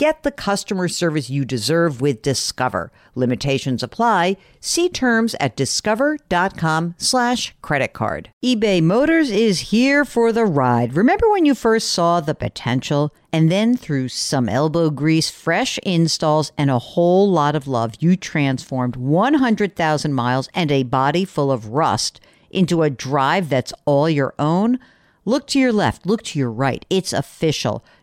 Get the customer service you deserve with Discover. Limitations apply. See terms at discover.com slash credit card. eBay Motors is here for the ride. Remember when you first saw the potential? And then through some elbow grease, fresh installs, and a whole lot of love, you transformed 100,000 miles and a body full of rust into a drive that's all your own? Look to your left, look to your right. It's official.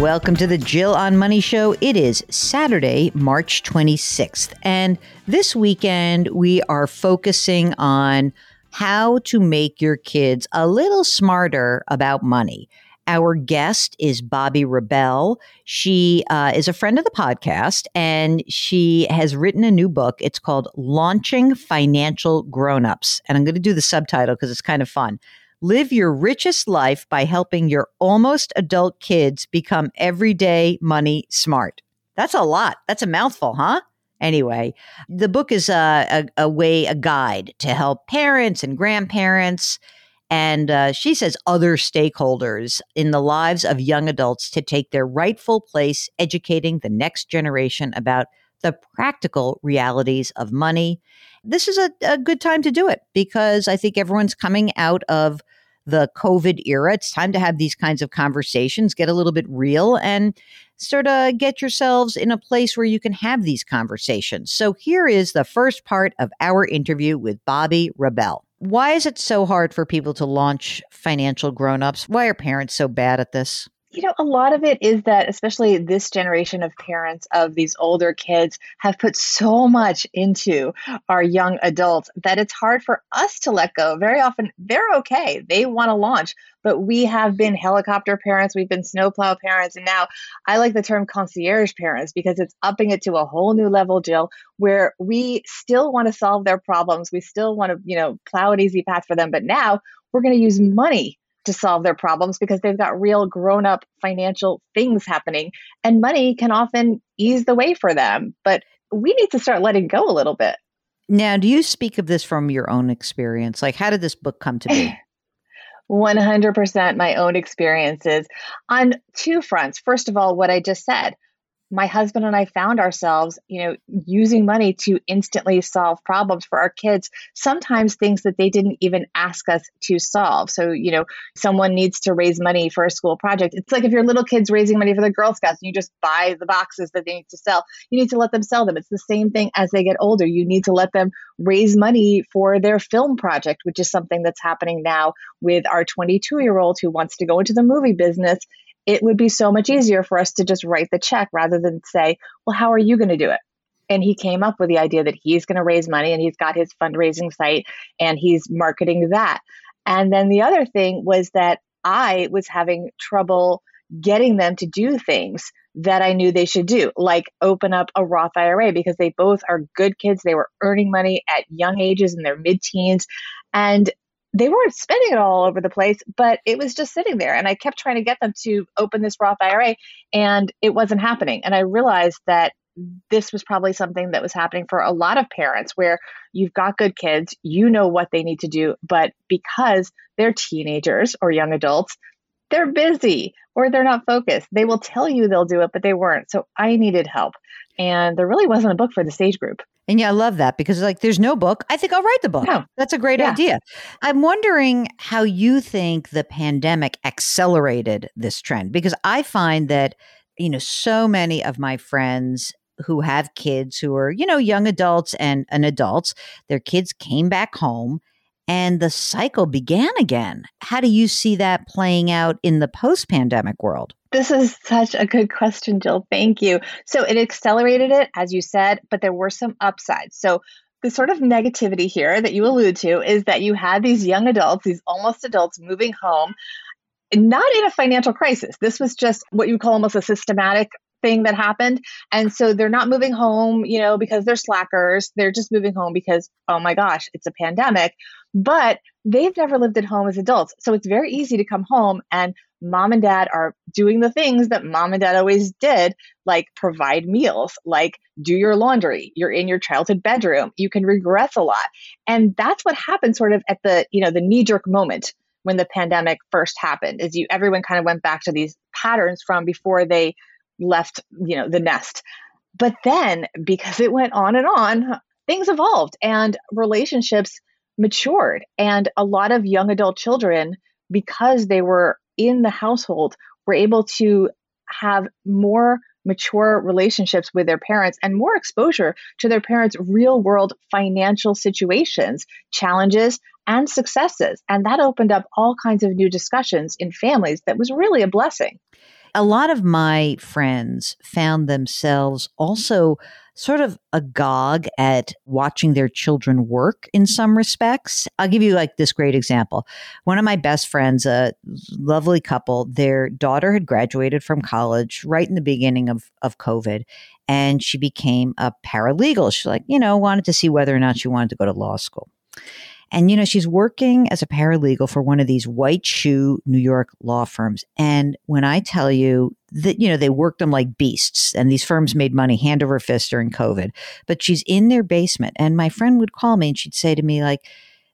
Welcome to the Jill on Money Show. It is Saturday, March 26th. And this weekend, we are focusing on how to make your kids a little smarter about money. Our guest is Bobbi Rebell. She uh, is a friend of the podcast and she has written a new book. It's called Launching Financial Grownups. And I'm going to do the subtitle because it's kind of fun. Live your richest life by helping your almost adult kids become everyday money smart. That's a lot. That's a mouthful, huh? Anyway, the book is a, a, a way, a guide to help parents and grandparents and uh, she says other stakeholders in the lives of young adults to take their rightful place educating the next generation about the practical realities of money. This is a, a good time to do it because I think everyone's coming out of the COVID era. It's time to have these kinds of conversations, get a little bit real, and sort of get yourselves in a place where you can have these conversations. So here is the first part of our interview with Bobbi Rebell. Why is it so hard for people to launch financial grown-ups? Why are parents so bad at this? You know, a lot of it is that, especially this generation of parents of these older kids, have put so much into our young adults that it's hard for us to let go. Very often, they're okay, they want to launch, but we have been helicopter parents, we've been snowplow parents, and now I like the term concierge parents because it's upping it to a whole new level, Jill, where we still want to solve their problems. We still want to, you know, plow an easy path for them, but now we're going to use money to solve their problems because they've got real grown up financial things happening. And money can often ease the way for them. But we need to start letting go a little bit. Now, do you speak of this from your own experience? Like, how did this book come to be? 100% my own experiences on two fronts. First of all, what I just said my husband and I found ourselves, you know, using money to instantly solve problems for our kids, sometimes things that they didn't even ask us to solve. So, you know, someone needs to raise money for a school project. It's like if your little kid's raising money for the Girl Scouts and you just buy the boxes that they need to sell, you need to let them sell them. It's the same thing as they get older. You need to let them raise money for their film project, which is something that's happening now with our 22 year old who wants to go into the movie business it would be so much easier for us to just write the check rather than say, well, how are you going to do it? And he came up with the idea that he's going to raise money and he's got his fundraising site and he's marketing that. And then the other thing was that I was having trouble getting them to do things that I knew they should do, like open up a Roth IRA because they both are good kids. They were earning money at young ages in their mid teens. And they weren't spending it all over the place, but it was just sitting there. And I kept trying to get them to open this Roth IRA, and it wasn't happening. And I realized that this was probably something that was happening for a lot of parents where you've got good kids, you know what they need to do, but because they're teenagers or young adults, they're busy or they're not focused. They will tell you they'll do it, but they weren't. So I needed help. And there really wasn't a book for the stage group. And yeah, I love that because like there's no book. I think I'll write the book. No. That's a great yeah. idea. I'm wondering how you think the pandemic accelerated this trend because I find that you know so many of my friends who have kids who are, you know, young adults and, and adults, their kids came back home and the cycle began again. How do you see that playing out in the post pandemic world? This is such a good question, Jill. Thank you. So it accelerated it, as you said, but there were some upsides. So the sort of negativity here that you allude to is that you had these young adults, these almost adults moving home, not in a financial crisis. This was just what you call almost a systematic thing that happened. And so they're not moving home, you know, because they're slackers. They're just moving home because, oh my gosh, it's a pandemic. But they've never lived at home as adults. So it's very easy to come home and mom and dad are doing the things that mom and dad always did, like provide meals, like do your laundry. You're in your childhood bedroom. You can regress a lot. And that's what happened sort of at the, you know, the knee jerk moment when the pandemic first happened is you everyone kind of went back to these patterns from before they left, you know, the nest. But then because it went on and on, things evolved and relationships matured. And a lot of young adult children, because they were in the household, were able to have more mature relationships with their parents and more exposure to their parents' real world financial situations, challenges, and successes. And that opened up all kinds of new discussions in families that was really a blessing a lot of my friends found themselves also sort of agog at watching their children work in some respects. I'll give you like this great example. One of my best friends, a lovely couple, their daughter had graduated from college right in the beginning of, of COVID and she became a paralegal. She like, you know, wanted to see whether or not she wanted to go to law school. And, you know, she's working as a paralegal for one of these white shoe New York law firms. And when I tell you that, you know, they worked them like beasts and these firms made money hand over fist during COVID, but she's in their basement. And my friend would call me and she'd say to me, like,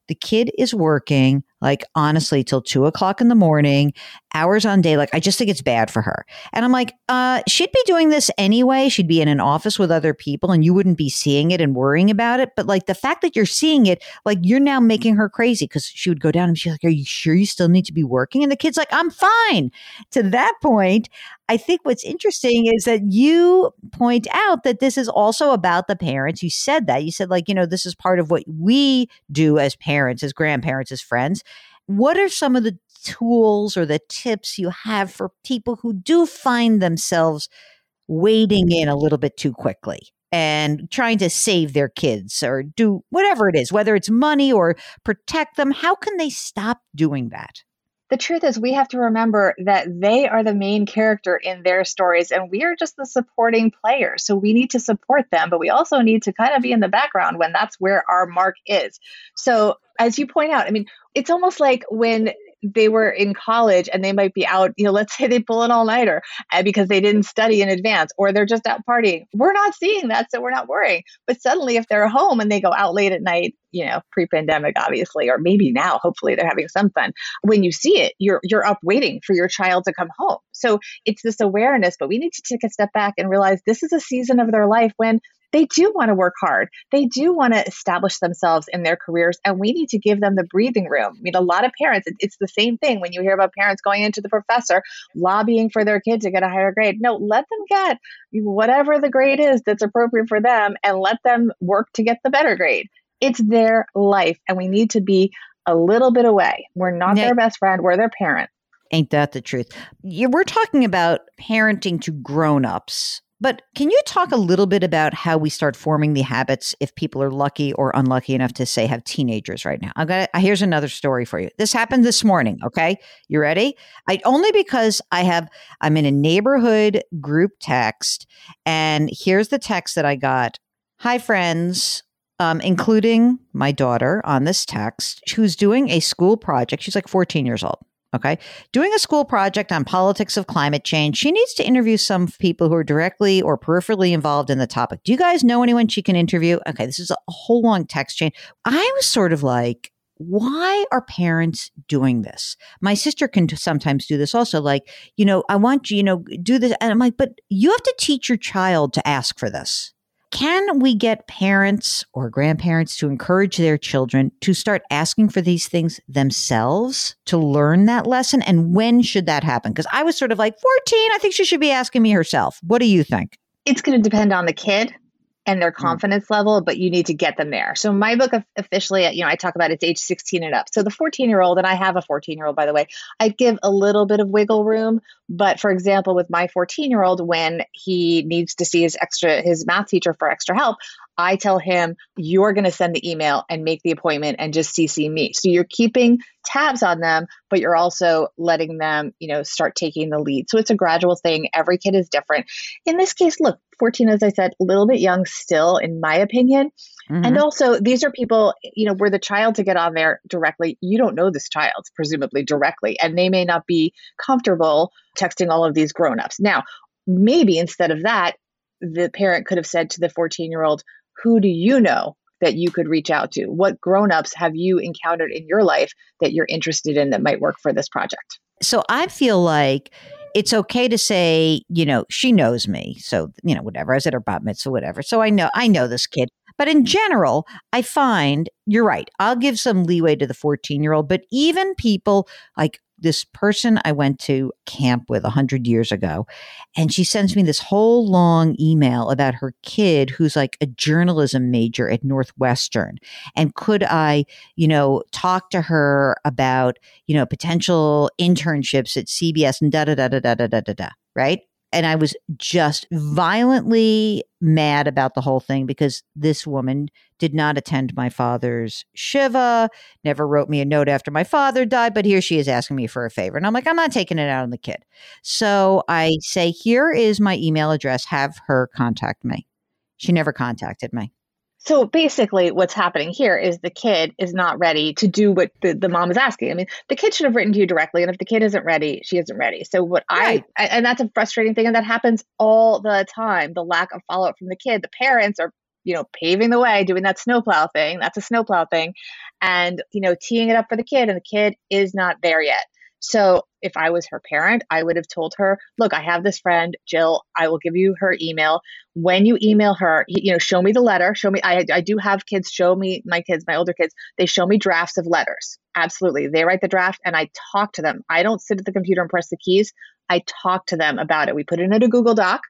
the kid is working like honestly till two o'clock in the morning, hours on day. Like I just think it's bad for her. And I'm like, uh, she'd be doing this anyway. She'd be in an office with other people and you wouldn't be seeing it and worrying about it. But like the fact that you're seeing it, like you're now making her crazy because she would go down and she's like, Are you sure you still need to be working? And the kid's like, I'm fine. To that point, I think what's interesting is that you point out that this is also about the parents. You said that. You said, like, you know, this is part of what we do as parents, as grandparents, as friends what are some of the tools or the tips you have for people who do find themselves wading in a little bit too quickly and trying to save their kids or do whatever it is, whether it's money or protect them? How can they stop doing that? The truth is we have to remember that they are the main character in their stories and we are just the supporting players so we need to support them but we also need to kind of be in the background when that's where our mark is. So as you point out i mean it's almost like when they were in college and they might be out, you know, let's say they pull an all nighter uh, because they didn't study in advance or they're just out partying. We're not seeing that, so we're not worrying. But suddenly, if they're home and they go out late at night, you know, pre-pandemic, obviously, or maybe now, hopefully they're having some fun. When you see it, you're you're up waiting for your child to come home. So it's this awareness, but we need to take a step back and realize this is a season of their life when they do want to work hard. They do want to establish themselves in their careers, and we need to give them the breathing room. I mean, a lot of parents, it's the same thing when you hear about parents going into the professor lobbying for their kid to get a higher grade. No, let them get whatever the grade is that's appropriate for them and let them work to get the better grade. It's their life, and we need to be a little bit away. We're not their best friend, we're their parent. Ain't that the truth? We're talking about parenting to grown ups but can you talk a little bit about how we start forming the habits if people are lucky or unlucky enough to say have teenagers right now? I got here's another story for you. This happened this morning, okay? You ready? I only because I have I'm in a neighborhood group text and here's the text that I got. Hi friends, um, including my daughter on this text, who's doing a school project. She's like 14 years old. Okay. Doing a school project on politics of climate change, she needs to interview some people who are directly or peripherally involved in the topic. Do you guys know anyone she can interview? Okay. This is a whole long text chain. I was sort of like, why are parents doing this? My sister can sometimes do this also. Like, you know, I want you, you know, do this. And I'm like, but you have to teach your child to ask for this. Can we get parents or grandparents to encourage their children to start asking for these things themselves to learn that lesson? And when should that happen? Because I was sort of like 14, I think she should be asking me herself. What do you think? It's going to depend on the kid and their mm. confidence mm. level, but you need to get them there. So my book officially, you know, I talk about it's age 16 and up. So the 14 year old, and I have a 14 year old, by the way, I give a little bit of wiggle room. But for example, with my 14 year old, when he needs to see his extra, his math teacher for extra help, I tell him, you're going to send the email and make the appointment and just CC me. So you're keeping tabs on them, but you're also letting them, you know, start taking the lead. So it's a gradual thing. Every kid is different. In this case, look, 14, as I said, a little bit young still, in my opinion. Mm-hmm. And also, these are people, you know, where the child to get on there directly, you don't know this child, presumably directly, and they may not be comfortable texting all of these grown-ups. Now, maybe instead of that, the parent could have said to the 14 year old, who do you know that you could reach out to? What grown-ups have you encountered in your life that you're interested in that might work for this project? So I feel like it's okay to say, you know, she knows me. So, you know, whatever. I was at her bat mitzvah, whatever. So I know I know this kid. But in mm-hmm. general, I find you're right. I'll give some leeway to the 14 year old, but even people like this person I went to camp with 100 years ago, and she sends me this whole long email about her kid who's like a journalism major at Northwestern. And could I, you know, talk to her about, you know, potential internships at CBS and da da da da da da da da, right? And I was just violently mad about the whole thing because this woman did not attend my father's Shiva, never wrote me a note after my father died, but here she is asking me for a favor. And I'm like, I'm not taking it out on the kid. So I say, here is my email address, have her contact me. She never contacted me. So basically, what's happening here is the kid is not ready to do what the, the mom is asking. I mean, the kid should have written to you directly, and if the kid isn't ready, she isn't ready. So what right. I and that's a frustrating thing, and that happens all the time. The lack of follow up from the kid. The parents are you know paving the way, doing that snowplow thing. That's a snowplow thing, and you know teeing it up for the kid, and the kid is not there yet. So if I was her parent, I would have told her, look, I have this friend, Jill, I will give you her email. When you email her, you know, show me the letter, show me, I, I do have kids show me, my kids, my older kids, they show me drafts of letters. Absolutely. They write the draft and I talk to them. I don't sit at the computer and press the keys. I talk to them about it. We put it in a Google Doc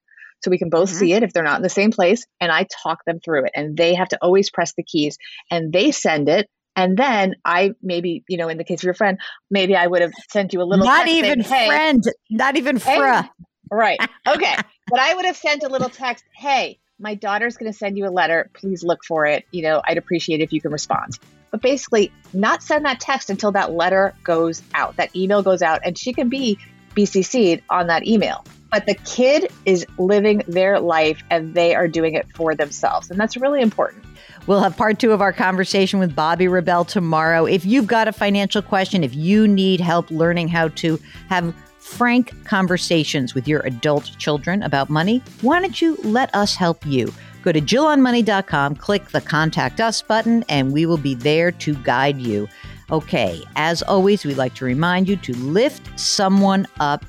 so we can both mm-hmm. see it if they're not in the same place and I talk them through it and they have to always press the keys and they send it and then I maybe, you know, in the case of your friend, maybe I would have sent you a little not even saying, hey, friend, not even fra. Hey. Right. Okay. but I would have sent a little text, hey, my daughter's going to send you a letter. Please look for it. You know, I'd appreciate if you can respond. But basically, not send that text until that letter goes out, that email goes out, and she can be BCC'd on that email. But the kid is living their life and they are doing it for themselves. And that's really important. We'll have part two of our conversation with Bobbi Rebell tomorrow. If you've got a financial question, if you need help learning how to have frank conversations with your adult children about money, why don't you let us help you? Go to JillOnMoney.com, click the Contact Us button, and we will be there to guide you. Okay, as always, we'd like to remind you to lift someone up.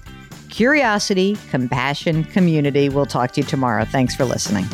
Curiosity, compassion, community. We'll talk to you tomorrow. Thanks for listening.